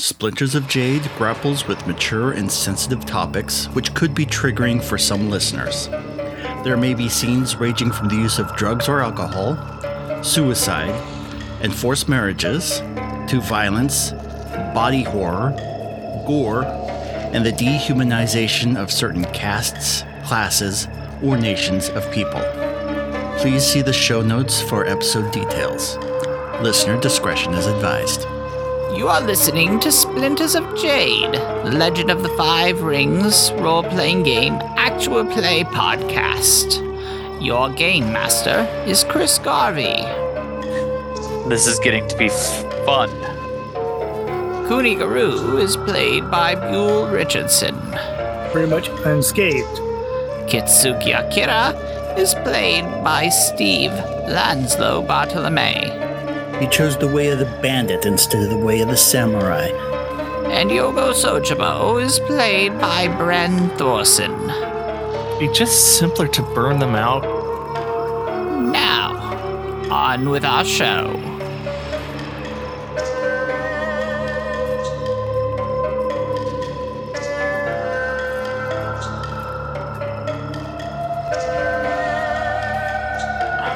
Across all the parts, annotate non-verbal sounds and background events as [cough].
Splinters of Jade grapples with mature and sensitive topics which could be triggering for some listeners. There may be scenes ranging from the use of drugs or alcohol, suicide, and forced marriages, to violence, body horror, gore, and the dehumanization of certain castes, classes, or nations of people. Please see the show notes for episode details. Listener discretion is advised. You are listening to Splinters of Jade, the Legend of the Five Rings role playing game actual play podcast. Your game master is Chris Garvey. This is getting to be f- fun. Kunigaru is played by Buell Richardson. Pretty much unscathed. Kitsuki Akira is played by Steve Lanslow Bartolome. You chose the way of the bandit instead of the way of the samurai. And Yogo Sojibo is played by Bren Thorson. Be just simpler to burn them out. Now, on with our show.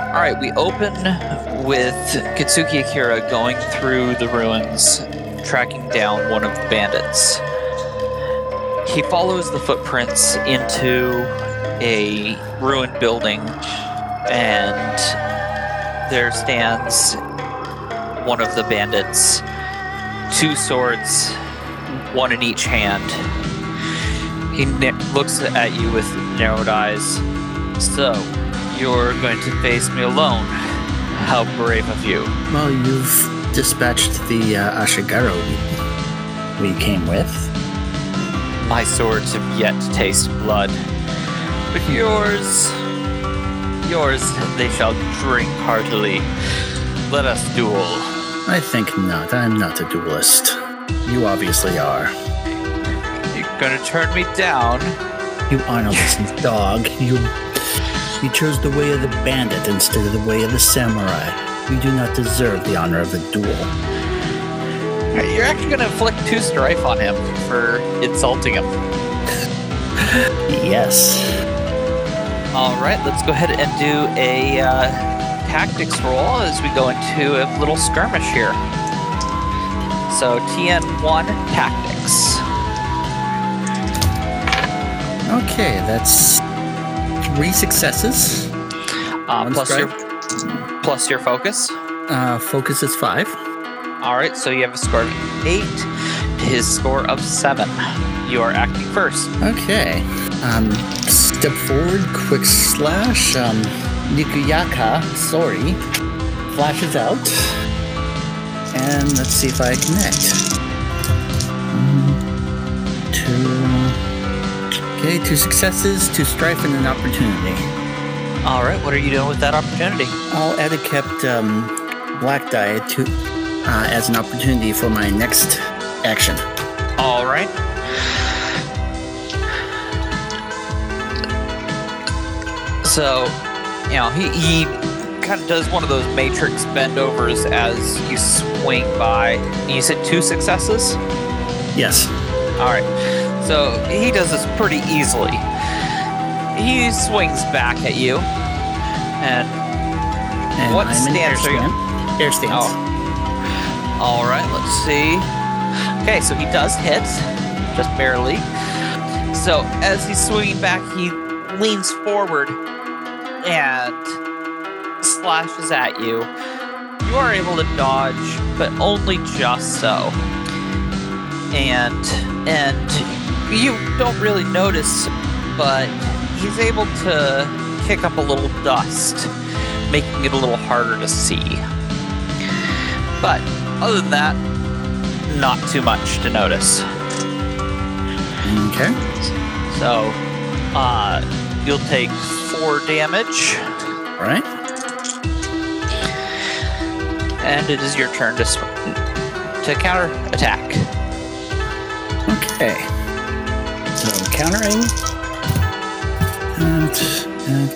All right, we open with Kitsuki Akira going through the ruins, tracking down one of the bandits. He follows the footprints into a ruined building, and there stands one of the bandits, two swords, one in each hand. He looks at you with narrowed eyes. So, you're going to face me alone. How brave of you. Well, you've dispatched the uh, Ashigaru we, came with. My swords have yet to taste blood. But yours. Yours they shall drink heartily. Let us duel. I think not. I'm not a duelist. You obviously are. You're gonna turn me down. You aren't a listening dog. You you chose the way of the bandit instead of the way of the samurai. You do not deserve the honor of the duel. You're actually gonna inflict two strife on him for insulting him. [laughs] Yes. Alright, let's go ahead and do a uh, tactics roll as we go into a little skirmish here. So, TN1 tactics. Okay, that's three successes. Uh, plus your plus your focus. Uh, focus is five. All right, so you have a score of eight. His score of seven. You are acting first. Okay. Um, step forward, quick slash. Um, Nikuyaka, sorry, flashes out. And let's see if I connect. Two. Okay, two successes, two strife, and an opportunity. All right, what are you doing with that opportunity? I'll add a kept um, black die to uh, as an opportunity for my next action. All right. So, you know, he, he kind of does one of those matrix bendovers as you swing by. You said two successes? Yes. All right. So he does this pretty easily. He swings back at you. And And What I'm stance are you stand. Air stance. Oh. All right, let's see. Okay, so he does hit, just barely. So as he's swinging back, he leans forward and slashes at you. You are able to dodge, but only just so. And and you don't really notice, but he's able to kick up a little dust, making it a little harder to see. But other than that, not too much to notice. Okay. So, uh, you'll take four damage, All right. and it is your turn to sw- to counter attack. Okay. So countering. And and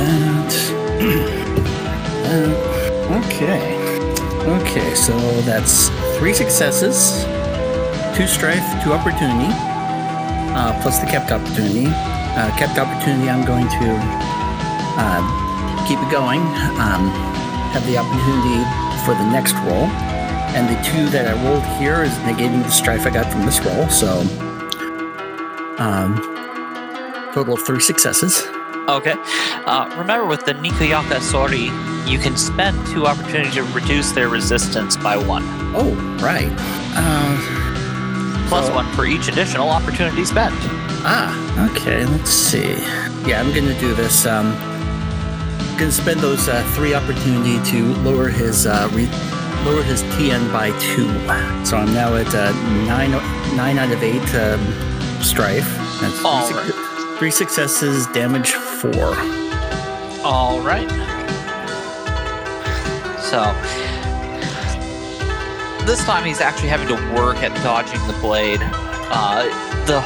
and, and [clears throat] okay. Okay, so that's three successes two strife, two opportunity, uh, plus the kept opportunity. Uh, kept opportunity, I'm going to uh, keep it going. Um, have the opportunity for the next roll. And the two that I rolled here is negating the strife I got from this roll. So, um, total of three successes. Okay. Uh, remember, with the Nikayaka Sori, you can spend two opportunities to reduce their resistance by one, Oh, right. Uh, plus So- one for each additional opportunity spent. Ah, okay. Let's see. Yeah, I'm gonna do this. Um, gonna spend those uh, three opportunity to lower his uh, re- lower his TN by two. So I'm now at uh, nine nine out of eight um, strife. That's three, All suc- three successes, damage four. All right. So this time he's actually having to work at dodging the blade. Uh, the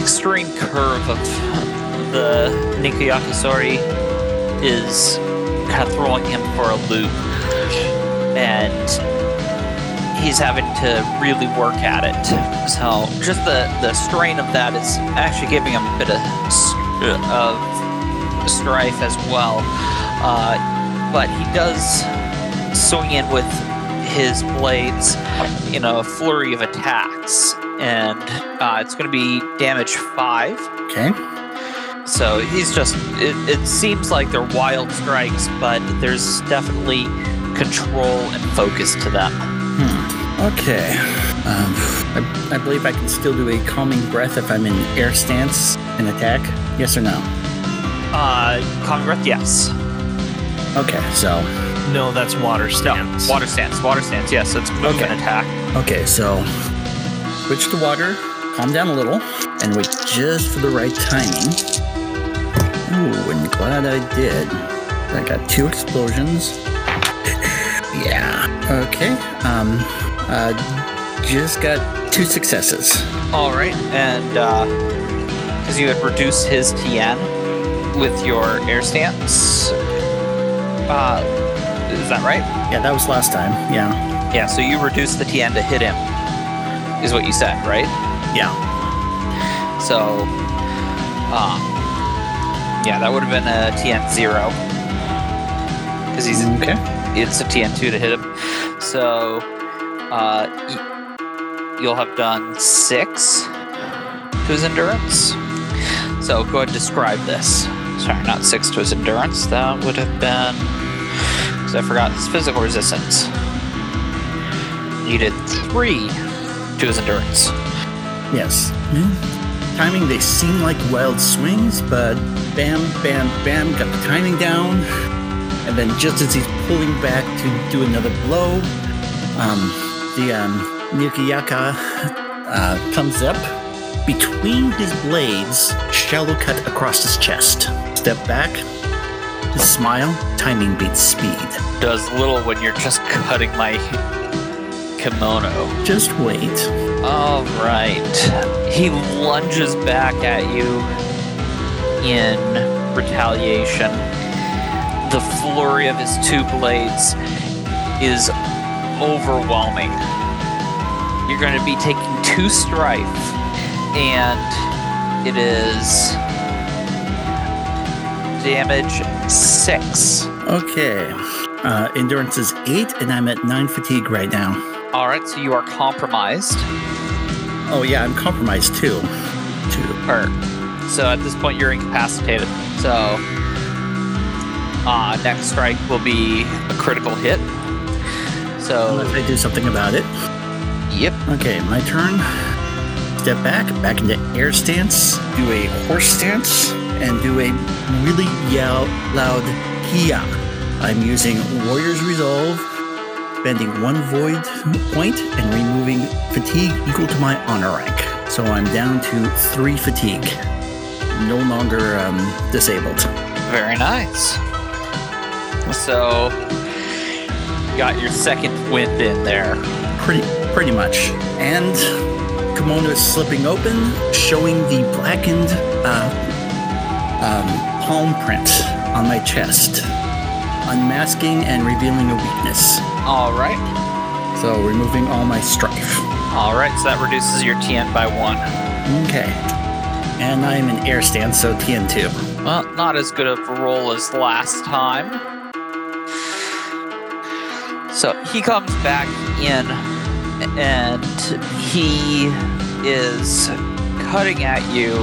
extreme curve of the Nikayakasori is kind of throwing him for a loop, and he's having to really work at it. So just the the strain of that is actually giving him a bit of of strife as well. Uh, but he does swing in with his blades in a flurry of attacks, and uh, it's going to be damage five. Okay. So he's just. It, it seems like they're wild strikes, but there's definitely control and focus to them. Okay. Um, I, I believe I can still do a calming breath if I'm in air stance and attack. Yes or no? Uh, calming breath, yes. Okay. So No, that's water No, stance. water stance, water stance, yes. It's move Okay. and attack. Okay, so switch to water, calm down a little, and wait just for the right timing. Ooh, and glad I did. I got two explosions. Okay. Um. Uh. Just got two successes. All right, and because you had reduced his TN with your air stance, uh, is that right? Yeah, that was last time. Yeah. Yeah. So you reduced the TN to hit him, is what you said, right? Yeah. So, uh, yeah, that would have been a TN zero because he's Okay. it's a TN two to hit him. So, uh, you'll have done six to his endurance. So go ahead and describe this. Sorry, not six to his endurance. That would have been because I forgot his physical resistance. You did three to his endurance. Yes. Timing, they seem like wild swings, but bam, bam, bam, got the timing down. And then just as he's pulling back to do another blow, um, the um, Nukiyaka uh, comes up between his blades, shallow cut across his chest. Step back, his smile, timing beats speed. Does little when you're just cutting my kimono. Just wait. All right. He lunges back at you in retaliation. The flurry of his two blades is overwhelming. You're going to be taking two strife, and it is damage six. Okay. Uh, endurance is eight, and I'm at nine fatigue right now. All right, so you are compromised. Oh yeah, I'm compromised too. Two. Or, so at this point, you're incapacitated. So, uh, next strike will be a critical hit. So, Unless I do something about it. yep. Okay, my turn. Step back, back into air stance, do a horse stance, and do a really yell, loud Kia. I'm using Warrior's Resolve, spending one void point and removing fatigue equal to my honor rank. So I'm down to three fatigue. No longer um, disabled. Very nice. So, you got your second wind in there. Pretty, pretty much. And kimono is slipping open, showing the blackened uh, um, palm print on my chest, unmasking and revealing a weakness. All right. So removing all my strife. All right, so that reduces your TN by one. Okay. And I'm in air stance, so TN2. Well, not as good of a roll as last time. So he comes back in and he is cutting at you.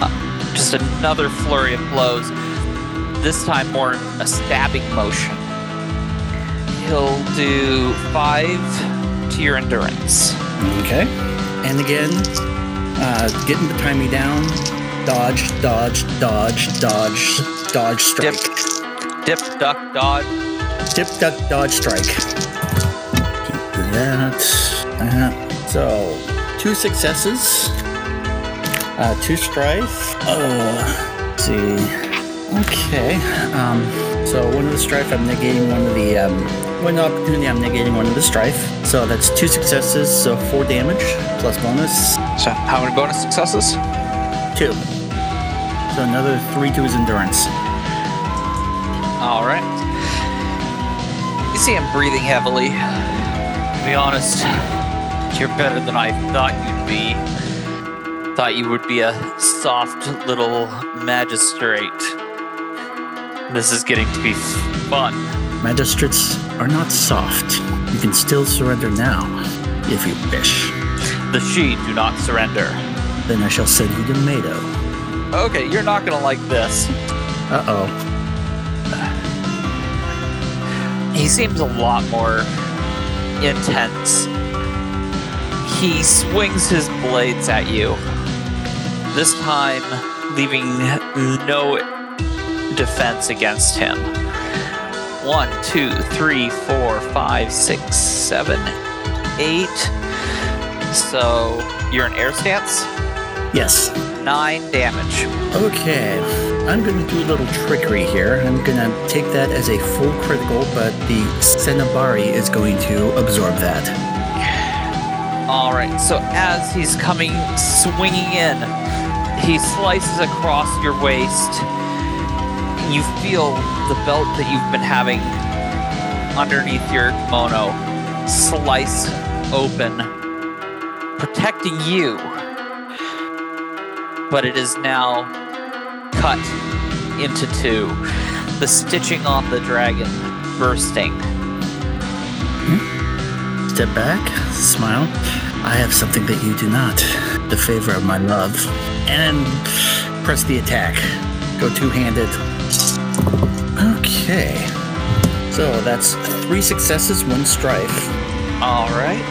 Uh, just another flurry of blows. This time more a stabbing motion. He'll do five to your endurance. Okay. And again, uh, getting to time me down. Dodge, dodge, dodge, dodge, dodge, strike. Dip, duck, dodge. Dip, duck, dodge, strike. Keep that. That. So, two successes. Uh, two strife. Uh, let's see. Okay. Um, so one of the strife, I'm negating one of the um, one opportunity. I'm negating one of the strife. So that's two successes. So four damage plus bonus So how many bonus successes? two. So another three to his endurance. All right. You see him breathing heavily. To be honest, you're better than I thought you'd be. Thought you would be a soft little magistrate. This is getting to be fun. Magistrates are not soft. You can still surrender now, if you wish. The she do not surrender. Then I shall send you to Meido. Okay, you're not gonna like this. Uh oh. He seems a lot more intense. He swings his blades at you. This time, leaving no defense against him. One, two, three, four, five, six, seven, eight. So you're in air stance. Yes. Nine damage. Okay. I'm going to do a little trickery here. I'm going to take that as a full critical, but the Senninbari is going to absorb that. All right. So as he's coming swinging in, he slices across your waist. You feel the belt that you've been having underneath your kimono slice open, protecting you. But it is now cut into two. The stitching on the dragon bursting. Step back, smile. I have something that you do not. The favor of my love. And press the attack. Go two handed. Okay. So that's three successes, one strife. All right.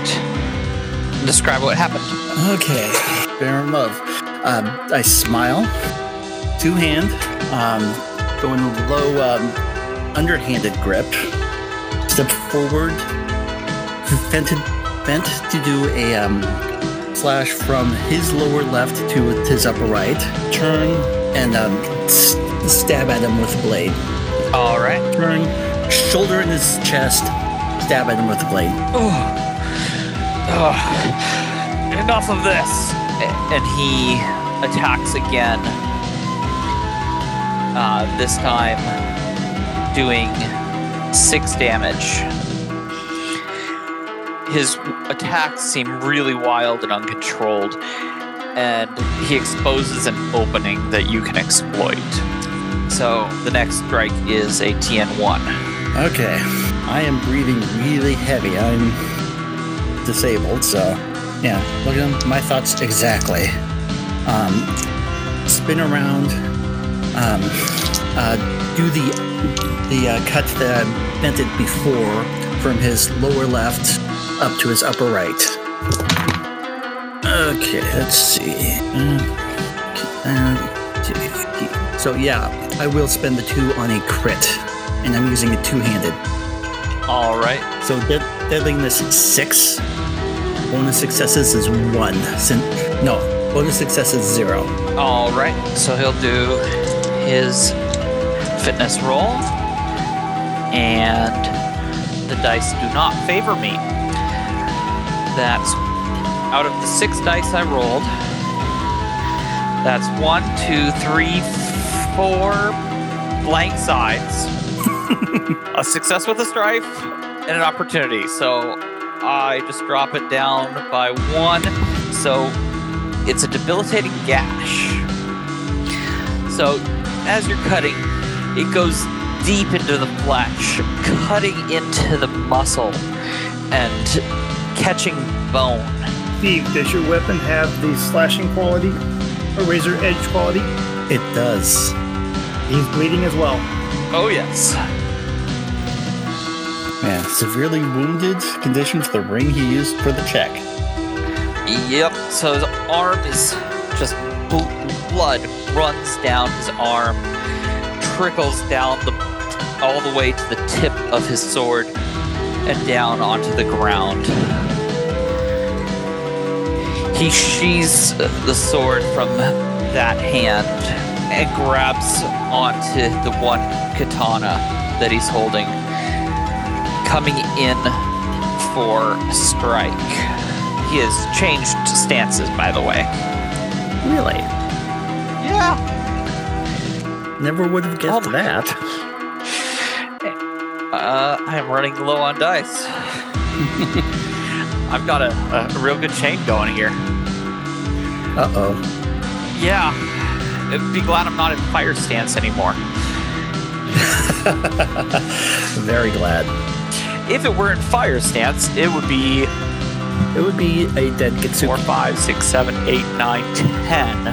Describe what happened. Okay. Bear in love. Um, I smile. Two hand. Um, go in low um, underhanded grip. Step forward. Bent to, bent to do a um, slash from his lower left to his upper right. Turn and um, s- stab at him with a blade. All right. Turn, shoulder in his chest. Stab at him with a blade. Oh. Oh. Enough of this. And he attacks again. Uh, this time doing six damage. His attacks seem really wild and uncontrolled, and he exposes an opening that you can exploit. So the next strike is a TN1. Okay. I am breathing really heavy. I'm disabled, so yeah. Look at them. My thoughts exactly. Um, spin around. Um, uh, do the the uh, cut that I bent it before from his lower left up to his upper right. Okay, let's see. Uh. So yeah, I will spend the two on a crit, and I'm using it two-handed. All right. So dead, deadliness six. Bonus successes is one. Sin- no, bonus successes zero. All right, so he'll do his fitness roll, and the dice do not favor me. That's out of the six dice I rolled. That's one, two, three, four blank sides, [laughs] a success with a strife, and an opportunity. So I just drop it down by one. So it's a debilitating gash. So as you're cutting, it goes deep into the flesh, cutting into the muscle and catching bone. Steve, does your weapon have the slashing quality or razor edge quality? It does. He's bleeding as well. Oh, yes. Yeah, severely wounded condition for the ring he used for the check. Yep. So his arm is just bl- blood runs down his arm, trickles down the all the way to the tip of his sword and down onto the ground. He sheathes the sword from that hand and grabs onto the one katana that he's holding, coming in for strike. He has changed stances, by the way. Really? Yeah. [laughs] Never would have guessed Oh. that. [laughs] Uh, I'm running low on dice. [laughs] I've got a, a real good chain going here. Uh oh. Yeah. Be glad I'm not in fire stance anymore. Very glad. If it were in fire stance, it would be It would be a dead four, Kitsuki. five, six, seven, eight, nine, ten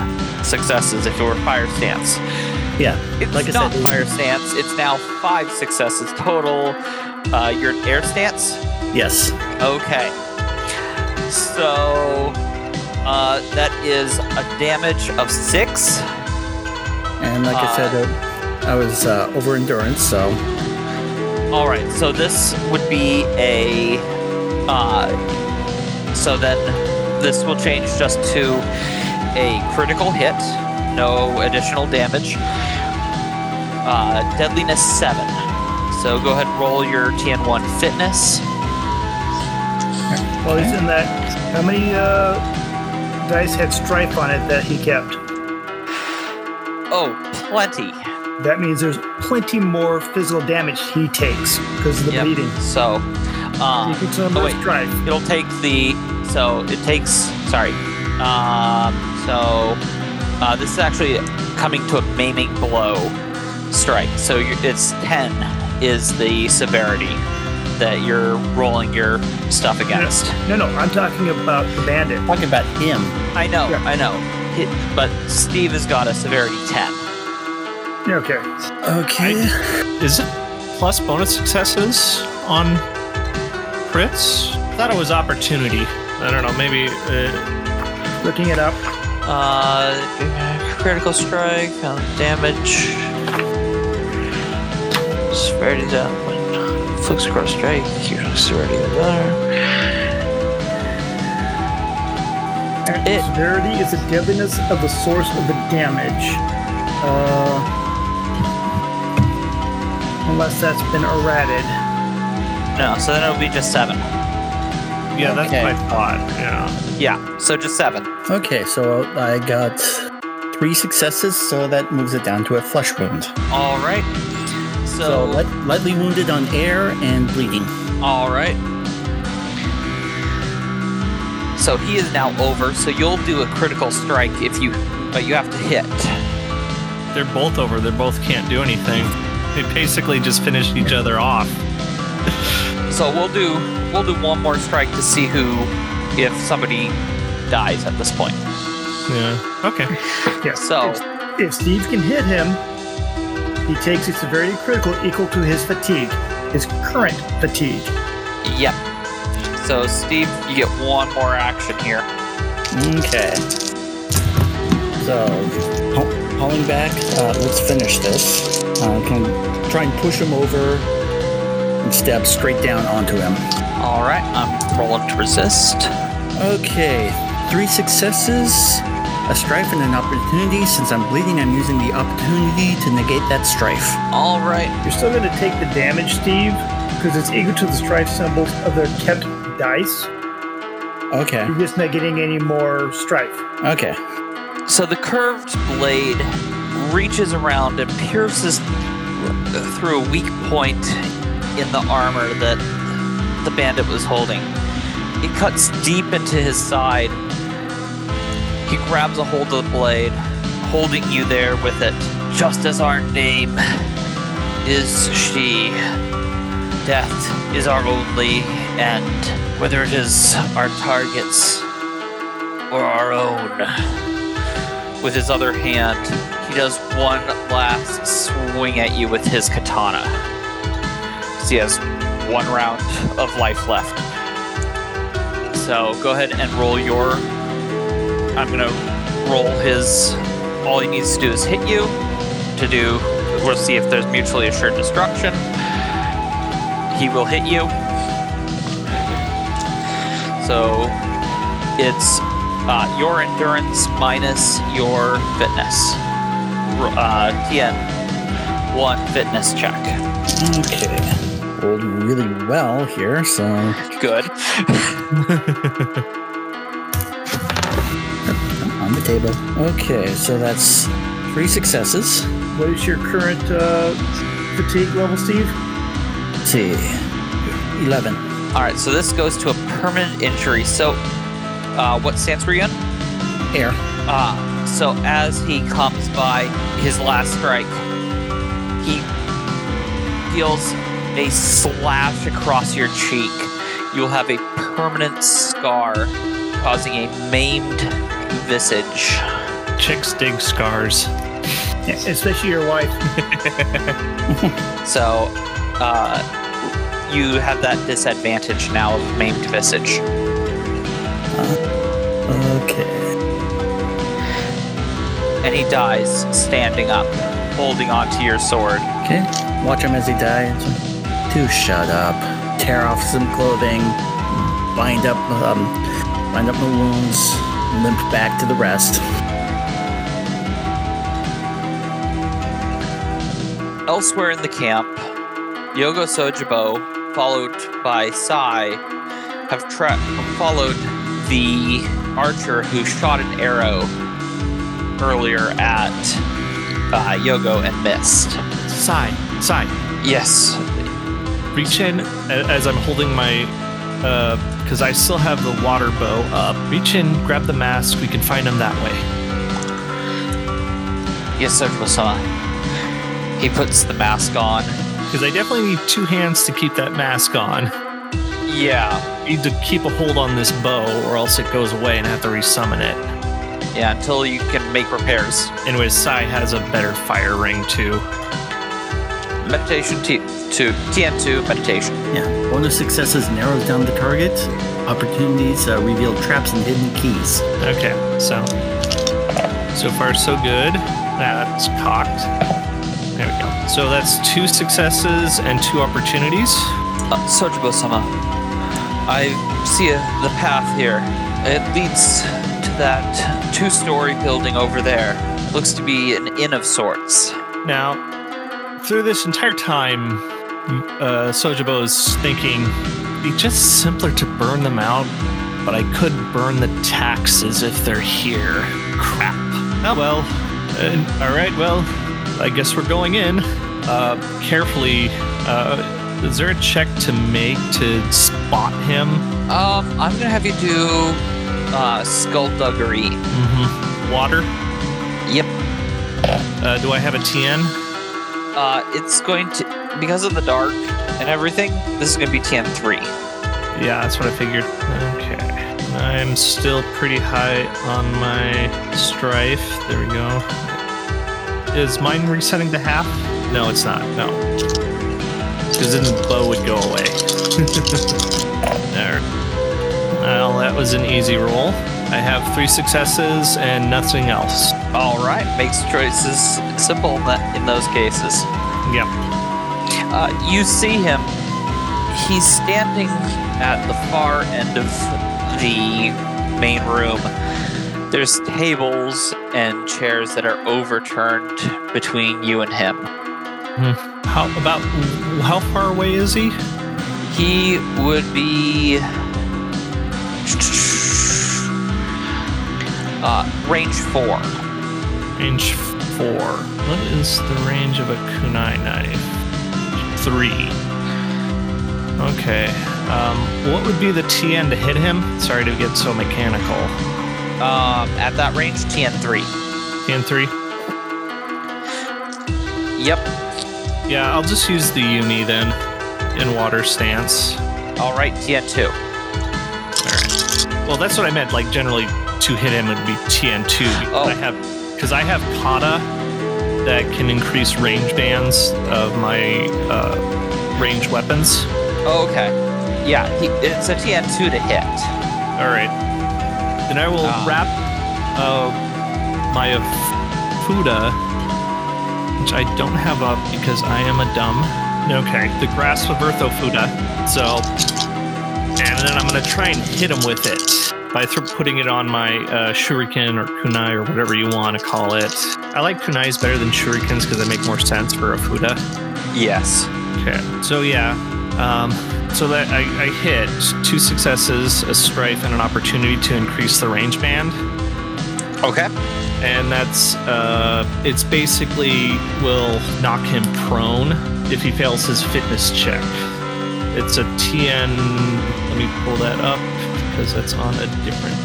successes if it were fire stance. Yeah, It's Like I not said, fire stance. It's now five successes total. Uh, your air stance. yes. Okay. So uh, that is a damage of six. And like I said, uh, I was uh, over endurance, so All right. So this would be a. Uh, so then this will change just to a critical hit, no additional damage. Uh, deadliness seven. So go ahead and roll your TN1 fitness. While he's in that, how many uh, dice had stripe on it that he kept? Oh, plenty. That means there's plenty more physical damage he takes because of the Yep. bleeding. So, um, keeps oh, wait. it'll take the so it takes sorry um so uh, this is actually coming to a maiming blow strike so it's 10 is the severity that you're rolling your stuff against No, no, I'm talking about the bandit. talking about him. i know Yeah. i know It- but steve has got a severity 10 Okay. Okay. Is it plus bonus successes on crits? thought it was opportunity. I don't know. Maybe. Uh, Looking it up. Uh critical strike uh, damage severity down when flicks across strike usually severity is better And It- severity is the deadliness of the source of the damage. Uh, unless that's been errated. No, so then it'll be just seven. Yeah, that's Okay. what I thought. Yeah. Yeah, so just seven. Okay, so I got three successes, so that moves it down to a flesh wound. All right. So, So, light, lightly wounded on air and bleeding. all right. So he is now over. So you'll do a critical strike if you, but you have to hit. They're both over. They both can't do anything. They basically just finished each other off. [laughs] So we'll do we'll do one more strike to see who, if somebody dies at this point. Yeah. Okay. Yeah. So If, if Steve can hit him, he takes a severity critical equal to his fatigue, his current fatigue. yep. So Steve, you get one more action here. Okay. So, pulling back, uh, let's finish this. Uh, can try and push him over and stab straight down onto him. All right, I'm rolling to resist. Okay, three successes, a strife, and an opportunity. Since I'm bleeding, I'm using the opportunity to negate that strife. All right. You're still going to take the damage, Steve, because it's equal to the strife symbols of their kept dice. Okay, You're just not getting any more strife. okay. So the curved blade reaches around and pierces through a weak point in the armor that the bandit was holding. it cuts deep into his side. He grabs a hold of the blade, holding you there with it, just as our name is she. Death is our only end, whether it is our targets or our own. With his other hand, he does one last swing at you with his katana. He has one round of life left. So go ahead and roll your. I'm gonna roll his. All he needs to do is hit you. To do, we'll see if there's mutually assured destruction. He will hit you. So it's uh, your endurance minus your fitness. Uh, TN, one fitness check. Okay. Rolled really well here, so Good. [laughs] on the table. Okay, so that's three successes. What is your current uh, fatigue level, Steve? Let's see. 11. All right, so this goes to a permanent injury. So, uh, what stance were you in? Air. Uh, so as he comes by his last strike, he feels a slash across your cheek. You'll have a permanent scar, causing a maimed visage. Chicks dig scars. Especially your wife. [laughs] So, uh, you have that disadvantage now of maimed visage. Okay. And he dies standing up, holding onto your sword. Okay. Watch him as he dies. To shut up. Tear off some clothing. Bind up, um, bind up the wounds. Limp back to the rest. Elsewhere in the camp, Yogo Sojibo, followed by Sai, have tra- followed the archer who shot an arrow earlier at uh, Yogo and missed. Sigh, sigh. Yes. Reach in as I'm holding my, uh, because I still have the water bow up. Reach in, grab the mask. We can find him that way. Yes, Sojibo-sama. He puts the mask on. Because I definitely need two hands to keep that mask on. Yeah. need to keep a hold on this bow, or else it goes away and I have to resummon it. Yeah, until you can make repairs. Anyways, Sai has a better fire ring too. Meditation T- to TN2 meditation. Yeah. Bonus successes narrows down the target. Opportunities uh, reveal traps and hidden keys. Okay, so so far so good. That's cocked. There we go. So that's two successes and two opportunities. Uh, Sojibo-sama, I see a, the path here. It leads to that two-story building over there. Looks to be an inn of sorts. Now, through this entire time, uh, Sojibo's thinking it'd be just simpler to burn them out, but I could burn the taxes if they're here. Crap. Oh well. Uh, all right. Well, I guess we're going in. Uh, carefully. Uh, is there a check to make to spot him? Um, I'm gonna have you do uh, skullduggery. Mm-hmm. Water. Yep. Uh, do I have a TN? Uh, it's going to because of the dark and everything. This is gonna be TN3. Yeah, that's what I figured. Okay. I'm still pretty high on my strife. There we go. Is mine resetting to half? No, it's not. No. Because then the bow would go away. [laughs] there. Well, that was an easy roll. I have three successes and nothing else. All right, makes choices simple in, that, in those cases. Yep. Uh, you see him. He's standing at the far end of the main room. There's tables and chairs that are overturned between you and him. How about how far away is he? He would be uh, range four. Range four. What is the range of a kunai knife? Three. Okay. Um, what would be the TN to hit him? Sorry to get so mechanical. Um, at that range, TN3. TN three. Yep. Yeah, I'll just use the Uni then in water stance. All right, TN2. All right. Well, that's what I meant. Like generally, to hit him would be TN two because Oh. I have because I have Kata that can increase range bands of my uh, ranged weapons. Oh, okay. Yeah, he, it's a TN2 to hit. All right. Then I will Ah. wrap uh, my Fuda, which I don't have up because I am a dumb. Okay, the grasp of Eartho Fuda. So, and then I'm gonna try and hit him with it by th- putting it on my uh, shuriken or kunai or whatever you want to call it. I like kunais better than shurikens because they make more sense for a Fuda. Yes. Okay. So yeah. Um, so that I, I hit two successes, a strife, and an opportunity to increase the range band, Okay. and that's uh, it's basically will knock him prone if he fails his fitness check. It's a TN. Let me pull that up because that's on a different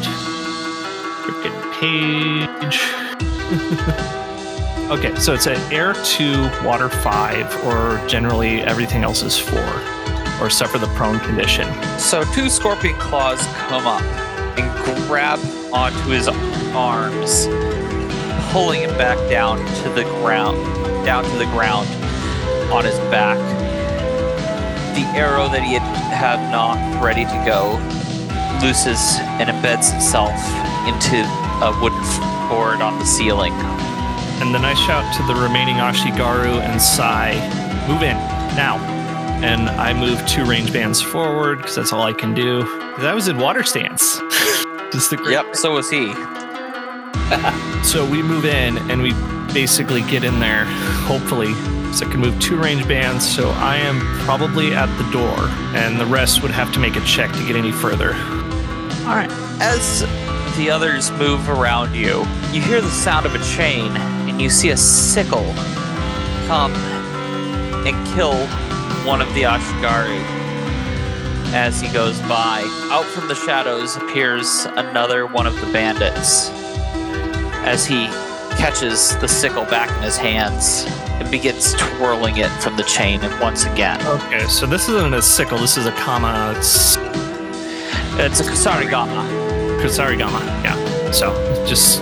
freaking page. [laughs] okay, so it's an air two, water five, or generally everything else is four, or suffer the prone condition. So two scorpion claws come up and grab onto his arms, pulling him back down to the ground, down to the ground on his back. The arrow that he had had knocked ready to go looses and embeds itself into a wooden board on the ceiling. And then I shout to the remaining Ashigaru and Sai, move in, now. And I move two range bands forward because that's all I can do. 'Cause I was in water stance. [laughs] Just the great Yep, so was he. [laughs] So we move in and we basically get in there, hopefully. So I can move two range bands. So I am probably at the door, and the rest would have to make a check to get any further. All right. As the others move around you, you hear the sound of a chain, and you see a sickle come and kill one of the Ashigaru. As he goes by, out from the shadows appears another one of the bandits. As he catches the sickle back in his hands and begins twirling it from the chain, and once again, Okay, so this isn't a sickle, this is a kama. It's it's a Kusarigama. Kusarigama. Yeah. So just.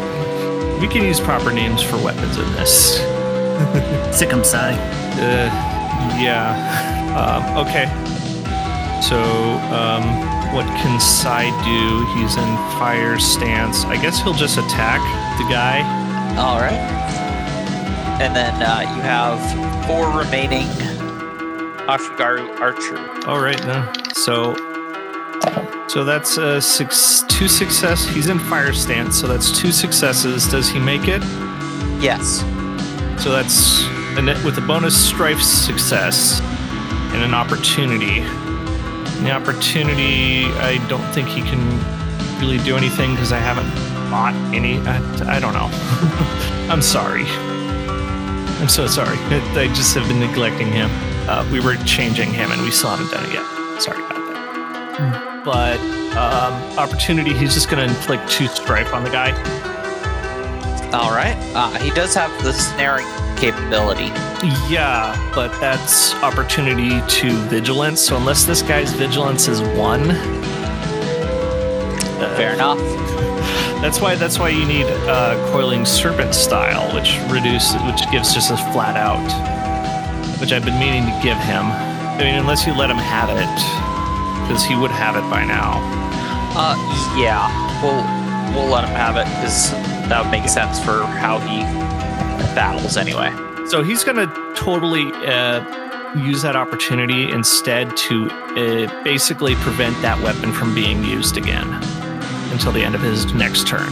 We can use proper names for weapons in this. [laughs] Sikkim Sai. Uh, yeah. Um, okay. So, um, what can Sai do? He's in fire stance. I guess he'll just attack the guy. All right. And then uh, you have four remaining Ashigaru archer. All right, then. So, so that's uh, six, two success. He's in fire stance, so that's two successes. Does he make it? Yes. So that's a net with a bonus strife success and an opportunity. And the opportunity, I don't think he can really do anything because I haven't bought any. I, I don't know. [laughs] I'm sorry. I'm so sorry. [laughs] I just have been neglecting him. Uh, we were changing him and we still haven't done it yet. Sorry about that. But um, opportunity, he's just going to inflict two strife on the guy. All right. Uh, he does have the snaring capability. Yeah, but that's opportunity to vigilance. So unless this guy's vigilance is one, uh, Fair enough. [laughs] That's why that's why you need uh, coiling serpent style, which reduce which gives just a flat out, which I've been meaning to give him. I mean, unless you let him have it, because he would have it by now. Uh, yeah. We'll we'll let him have it because that would make sense for how he battles anyway. So he's going to totally uh, use that opportunity instead to uh, basically prevent that weapon from being used again until the end of his next turn.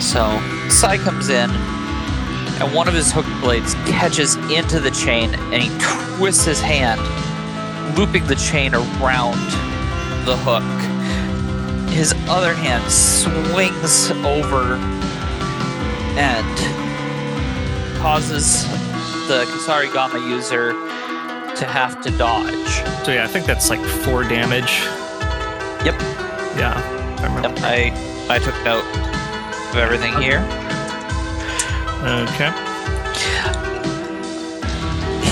So Sai comes in, and one of his hook blades catches into the chain, and he twists his hand, looping the chain around the hook. His other hand swings over and causes the Kusarigama user to have to dodge. So yeah, I think that's like four damage. Yep. Yeah. I remember. Yep, I I took note of everything here. Okay.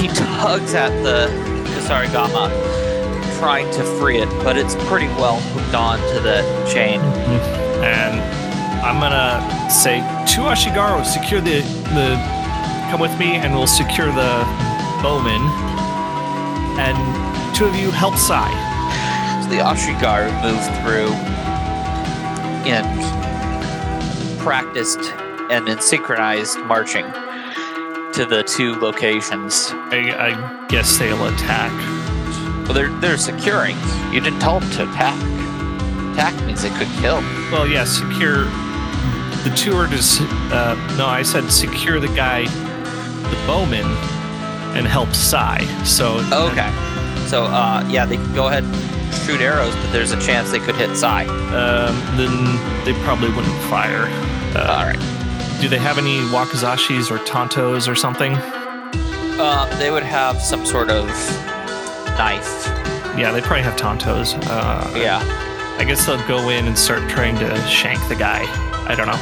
He tugs at the Kusarigama, trying to free it, but it's pretty well hooked on to the chain. Mm-hmm. And I'm gonna say to Ashigaru, secure the the come with me and we'll secure the bowman. And two of you help Sai. So the Ashigaru moved through in practiced and in synchronized marching to the two locations. I, I guess they'll attack. Well, they're they're securing. You didn't tell them to attack. Attack means they could kill. Well, yeah, secure. The two are to. s- Uh, no, I said secure the guy, the bowman, and help Sai. So Okay. So uh, yeah, they can go ahead and shoot arrows, but there's a chance they could hit Sai. um, then they probably wouldn't fire. Uh, All right. Do they have any wakizashis or tantos or something? Um, they would have some sort of knife. Yeah, they probably have tantos. Uh, Yeah. I guess they'll go in and start trying to shank the guy. I don't know.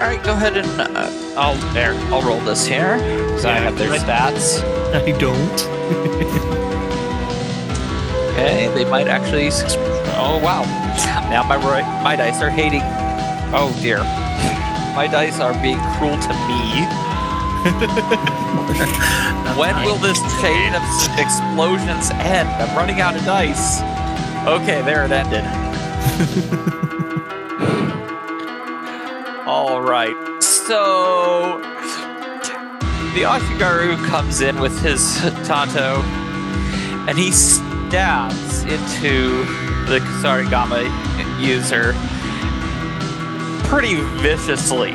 All right, go ahead and uh, I'll there. I'll roll this here because I Yeah, have their good. stats. [laughs] I don't. [laughs] Okay, they might actually. Oh wow! [laughs] Now my my dice are hating. Oh dear, my dice are being cruel to me. when will this chain of explosions end? I'm running out of dice. Okay, there it ended. [laughs] All right, so the Ashigaru comes in with his Tanto and he stabs into the Kusarigama user pretty viciously.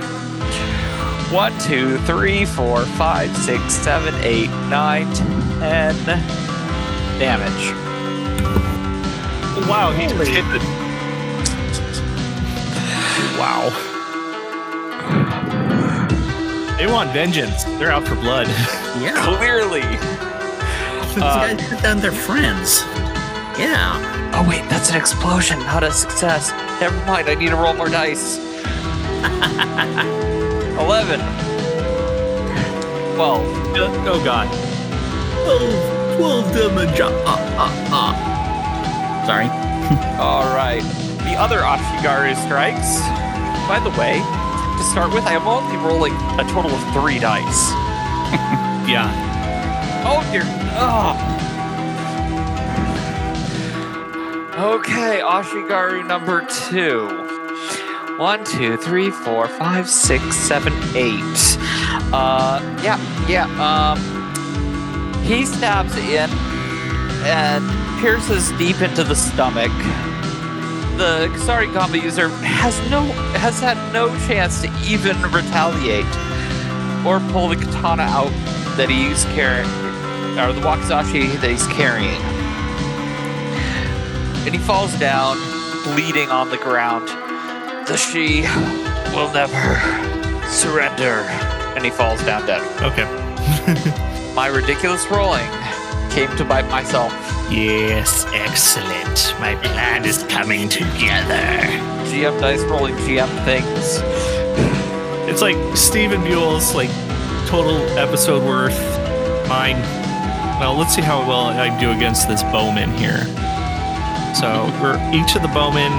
One, two, three, four, five, six, seven, eight, nine, ten damage. Wow, he Holy. hit the. Wow. They want vengeance. They're out for blood. [laughs] Yeah. Clearly. These Uh, guys cut down their friends. Yeah. Oh wait, that's an explosion, not a success. Never mind, I need to roll more dice. [laughs] Eleven. Twelve. oh god. 12, 12 damage. Ah, ah, ah. Sorry. [laughs] All right. The other Ashigaru strikes. By the way, to start with, I am only rolling a total of three dice. [laughs] Yeah. Oh dear. Oh. Okay, Ashigaru number two. One, two, three, four, five, six, seven, eight. Uh, yeah, yeah. Um, he stabs in and pierces deep into the stomach. The Kusarigama user has no has had no chance to even retaliate or pull the katana out that he's carrying, or the wakizashi that he's carrying. And he falls down, bleeding on the ground. The she will never surrender. And he falls down dead. Okay. [laughs] My ridiculous rolling came to bite myself. Yes, excellent. My plan is coming together. GM dice rolling GM things. It's like Steven Buell's like total episode worth. Mine. Well, let's see how well I do against this bowman here. So we're each of the bowmen.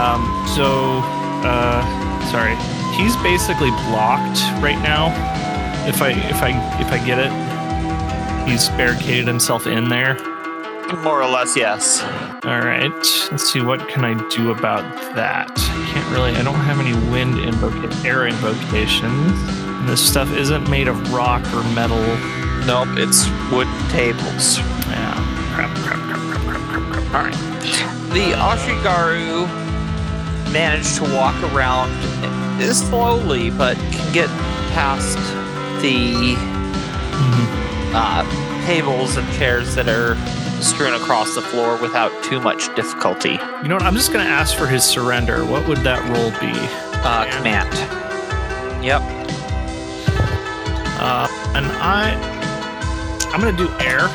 Um, so, uh, sorry, he's basically blocked right now. If I if I if I get it, he's barricaded himself in there. More or less, yes. All right. Let's see. What can I do about that? I can't really. I don't have any wind invoca- air invocations. And this stuff isn't made of rock or metal. Nope, it's wood tables. Yeah. Crap. Crap. Crap. Crap. Crap. Crap. crap. Alright. The Ashigaru managed to walk around slowly, but can get past the Mhm. uh, tables and chairs that are strewn across the floor without too much difficulty. You know what? I'm just gonna ask for his surrender. What would that roll be? Uh, command. Yep. Uh, and I, I'm gonna do air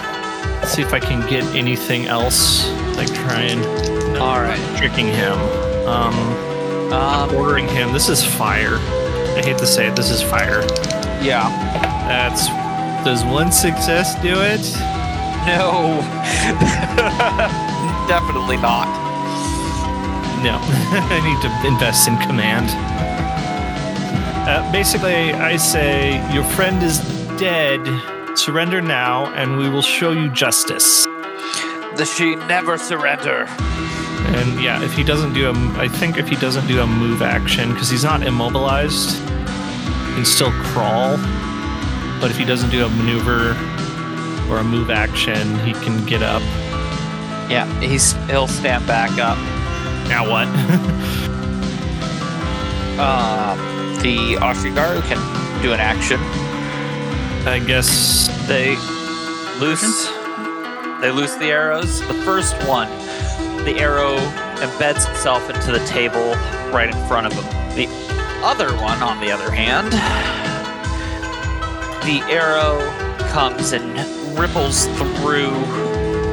see if I can get anything else. Like try and All right. tricking him. Um, Um, ordering him. This is fire. I hate to say it. This is fire. yeah. That's. Does one success do it? No. [laughs] Definitely not. No. [laughs] I need to invest in command. Uh, basically, I say your friend is dead. Surrender now, and we will show you justice. The she never surrender. And yeah, if he doesn't do a, I think if he doesn't do a move action, because he's not immobilized, he can still crawl. But if he doesn't do a maneuver or a move action, he can get up. Yeah, he's he'll stand back up. Now what? Um, [laughs] the Ashigaru can do an action. I guess They loose. They loose the arrows. The first one, the arrow embeds itself into the table right in front of him. The other one, on the other hand, the arrow comes and ripples through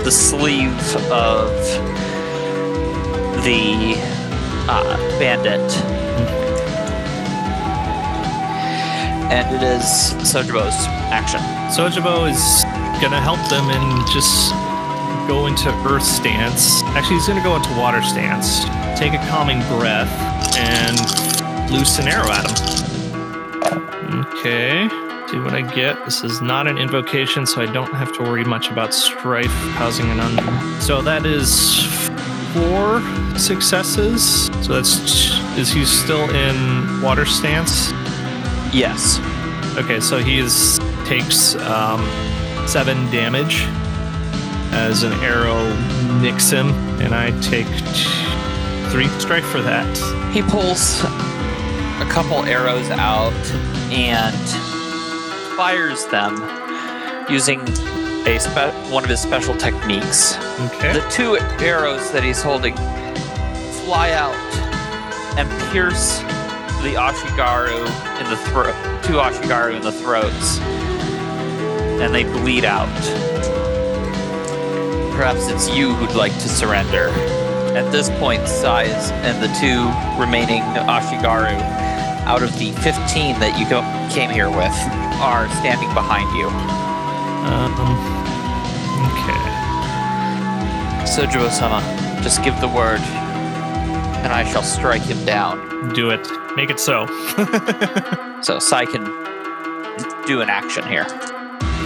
the sleeve of the uh, bandit. And it is Sojibo's action. Sojibo is gonna help them and just go into earth stance. Actually, he's gonna go into water stance. Take a calming breath and loose an arrow at him. Okay. See what I get. This is not an invocation, so I don't have to worry much about strife causing an un. So that is four successes. So that's is he still in water stance? Yes. Okay, so he is takes um, seven damage as an arrow nicks him, and I take three strike for that. He pulls a couple arrows out and fires them using a spe- one of his special techniques. Okay. The two arrows that he's holding fly out and pierce the Ashigaru in the throat, two Ashigaru in the throats, and they bleed out. Perhaps it's you who'd like to surrender. At this point, Size and the two remaining Ashigaru out of the 15 that you came here with are standing behind you. Um. Okay. Sojibo-sama, just give the word, and I shall strike him down. Do it. Make it so. [laughs] So Sai can do an action here.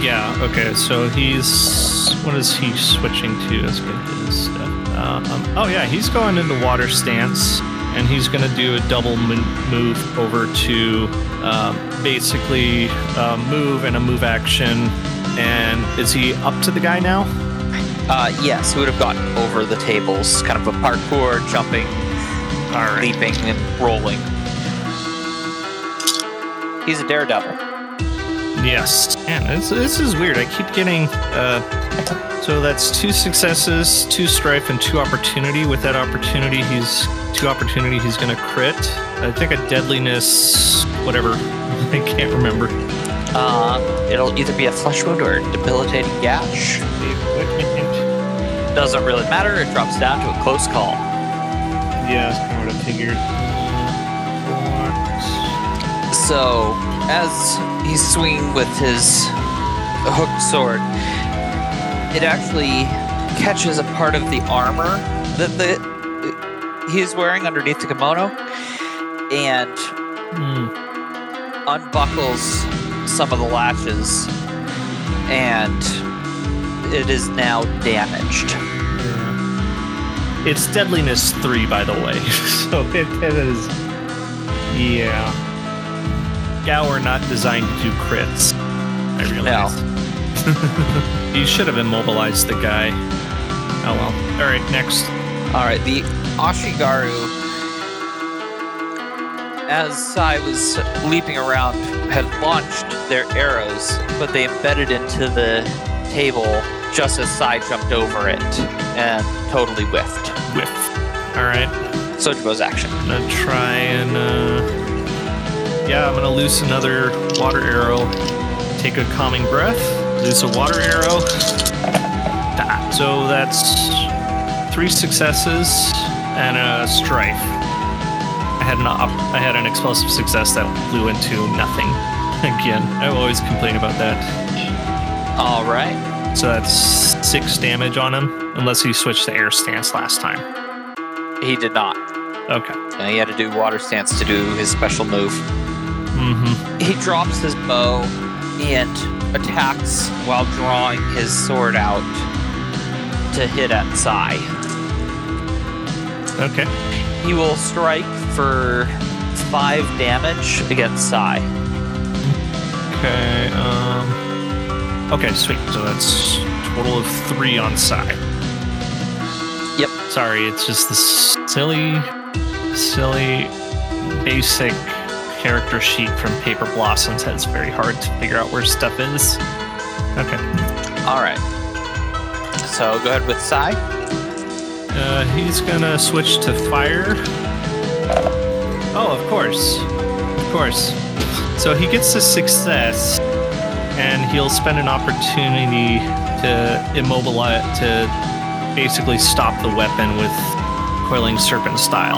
Yeah. Okay. So he's what is he switching to? Let's get his stuff. Um, oh yeah, he's going into water stance, and he's going to do a double mo- move over to um, basically uh, move and a move action. And is he up to the guy now? Uh, yes, he would have gotten over the tables, kind of a parkour, jumping, right. leaping, and rolling. He's a daredevil. Yes. Man, this, this is weird. I keep getting. Uh, so that's two successes, two strife, and two opportunity. With that opportunity, he's two opportunity. He's to crit. I think a deadliness, whatever. [laughs] I can't remember. Uh, it'll either be a flesh wound or a debilitating gash. Doesn't really matter. It drops down to a close call. Yeah, that's kind of what I figured. So, as he's swinging with his hooked sword, it actually catches a part of the armor that the wearing underneath the kimono, and Hmm. unbuckles some of the latches, and it is now damaged. Yeah. It's deadliness three, by the way. [laughs] so it, it is. Yeah. Gao are not designed to do crits. I realize. [laughs] you should have immobilized the guy. Oh well. All right, next. All right, the Ashigaru, as Sai was leaping around, had launched their arrows, but they embedded into the table just as Sai jumped over it and totally whiffed. Whiff. All right. Sojibo's action. I'm gonna try and. Uh, yeah, I'm gonna loose another water arrow. Take a calming breath. Loose a water arrow. So that's three successes and a strife. I had an op- I had an explosive success that blew into nothing. [laughs] Again, I always complain about that. All right. So that's six damage on him, unless he switched to air stance last time. He did not. Okay. Uh, he had to do water stance to do his special move. Mm-hmm. He drops his bow and attacks while drawing his sword out to hit at Sai. Okay. He will strike for five damage against Sai. Okay. Um. Okay, sweet. So that's total of three on side. Yep. Sorry, it's just this silly, silly, basic character sheet from Paper Blossoms that's very hard to figure out where stuff is. Okay. All right. So go ahead with Sai. Uh, he's gonna switch to fire. Oh, of course. Of course. So he gets a success, and he'll spend an opportunity to immobilize, to basically stop the weapon with coiling serpent style.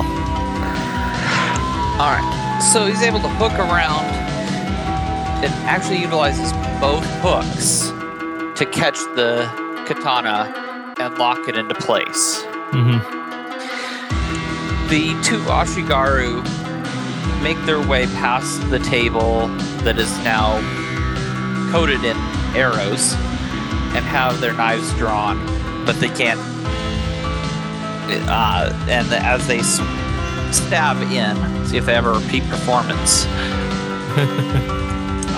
All right. So he's able to hook around and actually utilizes both hooks to catch the katana and lock it into place. Mm-hmm. The two Ashigaru make their way past the table that is now coated in arrows and have their knives drawn, but they can't. Uh, and as they stab in, see if they have a repeat performance. [laughs]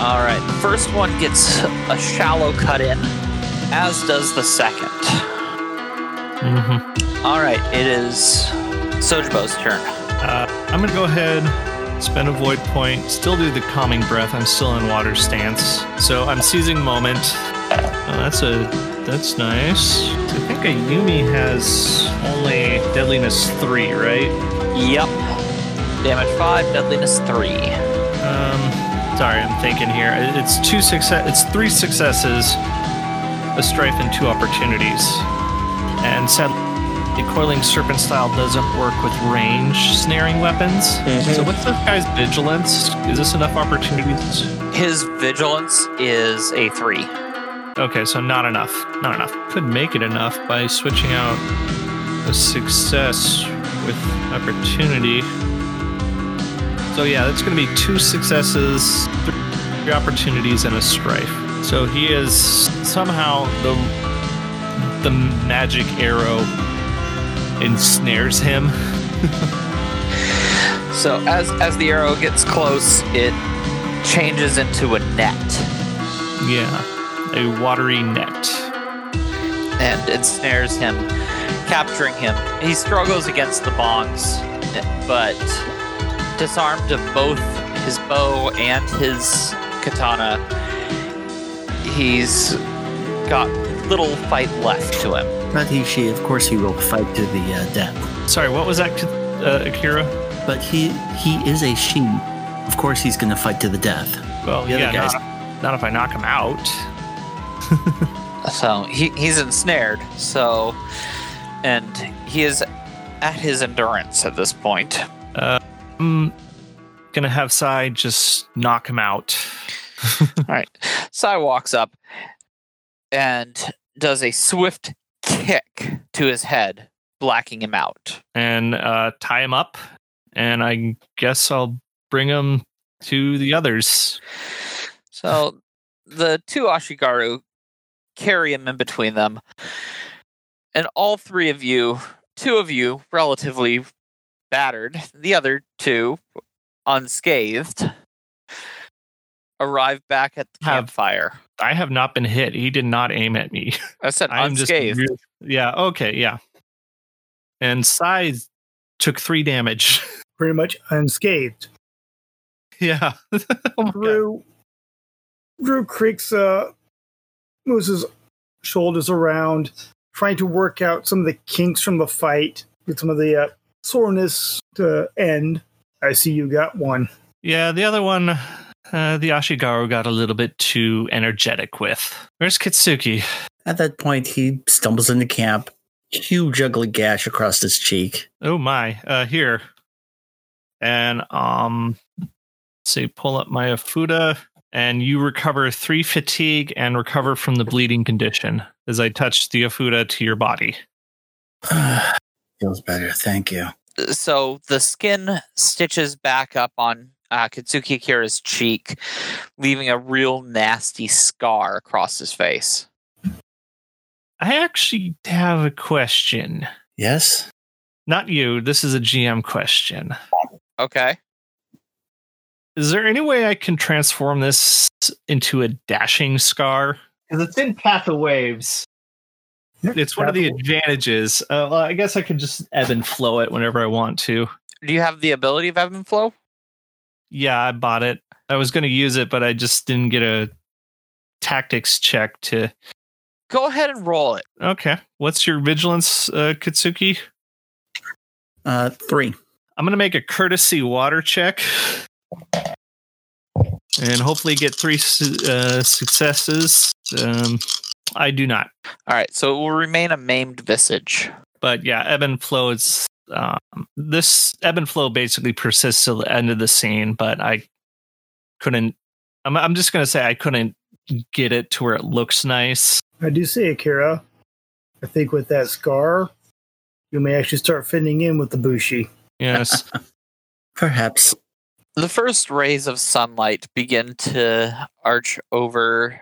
All right, the first one gets a shallow cut in, as does the second. Mm-hmm. All right, it is Sojibo's turn. Uh, I'm gonna go ahead, spend a void point, still do the calming breath. I'm still in water stance, so I'm seizing moment. Oh, that's a that's nice. I think a Yumi has only deadliness three, right? Yep. Damage five, deadliness three. Um, sorry, I'm thinking here. It's two success. It's three successes, a strife, and two opportunities. And sadly, the coiling serpent style doesn't work with range snaring weapons. So what's this guy's vigilance? Is this enough opportunities? His vigilance is a three. Okay, so not enough. Not enough. Could make it enough by switching out a success with opportunity. So yeah, that's going to be two successes, three opportunities, and a strife. So he is somehow the the magic arrow ensnares him. [laughs] So as as the arrow gets close, it changes into a net Yeah, a watery net. and ensnares him, capturing him. He struggles against the bonds, but disarmed of both his bow and his katana, he's got little fight left to him. But he, she, of course, he will fight to the uh, death. Sorry, what was that, uh, Akira? But he he is a she. Of course, he's going to fight to the death. Well, The other yeah, guys- not, not if I knock him out. [laughs] So he, he's ensnared. So, and he is at his endurance at this point. I'm gonna have Sai just knock him out. [laughs] All right. Sai walks up and does a swift kick to his head, blacking him out. and uh, tie him up, and I guess I'll bring him to the others. So the two Ashigaru carry him in between them. And all three of you, two of you relatively battered, the other two unscathed, arrive back at the Have- campfire. I have not been hit. He did not aim at me. I said [laughs] I'm just unscathed. re- yeah. Okay. Yeah. And Sai took three damage. [laughs] Pretty much unscathed. yeah. [laughs] Oh my God. Drew Drew creaks uh moves his shoulders around, trying to work out some of the kinks from the fight, get some of the uh, soreness to end. I see you got one. Yeah, the other one, uh, the Ashigaru got a little bit too energetic with. Where's Kitsuki? At that point, he stumbles into camp, huge ugly gash across his cheek. Oh my. Uh here. And um say pull up my Afuda and you recover three fatigue and recover from the bleeding condition as I touch the Afuda to your body. [sighs] Feels better, thank you. So the skin stitches back up on uh, Kitsuki Akira's cheek, leaving a real nasty scar across his face. I actually have a question. Yes? Not you. This is a GM question. Okay. Is there any way I can transform this into a dashing scar? Because it's in Path of Waves. It's one of the advantages. Uh, well, I guess I could just ebb and flow it whenever I want to. Do you have the ability of ebb and flow? Yeah, I bought it. I was going to use it, but I just didn't get a tactics check to. Go ahead and roll it. Okay. What's your vigilance, uh, Kitsuki? Uh, three. I'm going to make a courtesy water check. And hopefully get three su- uh, successes. Um, I do not. All right, so it will remain a maimed visage. But yeah, ebb and flow is. Um, this ebb and flow basically persists till the end of the scene, but I couldn't. I'm, I'm just going to say I couldn't get it to where it looks nice. I do see Akira. I think with that scar, you may actually start fitting in with the Bushi. Yes. [laughs] Perhaps. The first rays of sunlight begin to arch over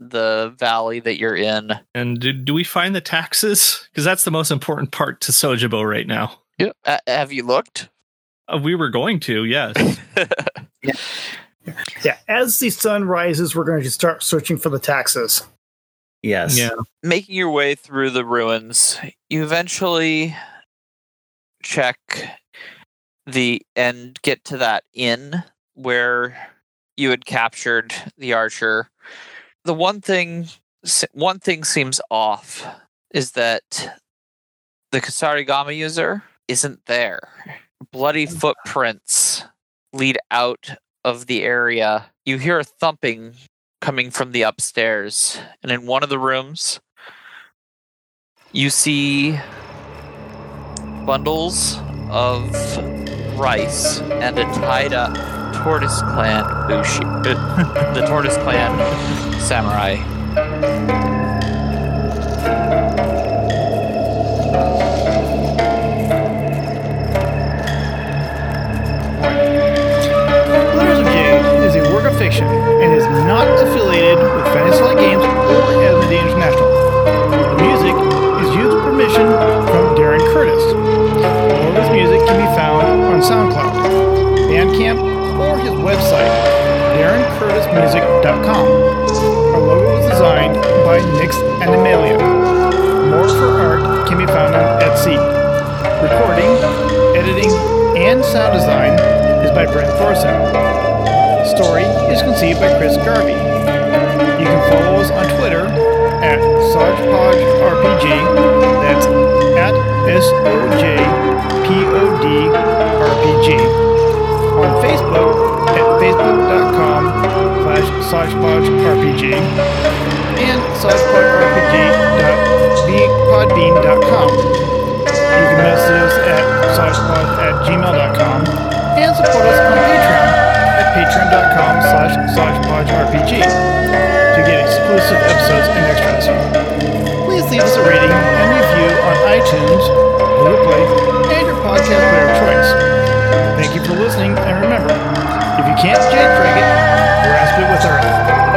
the valley that you're in. and do, do we find the taxes? Because that's the most important part to Sojibo right now. Uh, have you looked? Uh, we were going to, yes. yeah. [laughs] Yeah, as the sun rises, we're going to start searching for the taxes. Yes. yeah. Making your way through the ruins, you eventually check the and get to that inn where you had captured the archer. The one thing one thing seems off is that the Kusarigama user isn't there. Bloody footprints lead out of the area. You hear a thumping coming from the upstairs, and in one of the rooms, you see bundles of rice and a tied up Tortoise Clan Bushi. uh, the Tortoise Clan samurai. Or his website, darrencurtismusic.com. Our logo was designed by Nix Animalia. More for art can be found on Etsy. Recording, editing, and sound design is by Brent Thorson. Story is conceived by Chris Garvey. You can follow us on Twitter at SojPodRPG. That's at S O J P O D RPG. On Facebook at facebook.com slash SojPodRPG and SojPodRPG.podbean.com. You can message us at SojPod at gmail.com and support us on Patreon at patreon.com slash SojPodRPG to get exclusive episodes and extras. Please leave us a rating and review on iTunes, Google Play, and your podcast player of choice. Thank you for listening, and remember, if you can't jade it, grasp it with earth.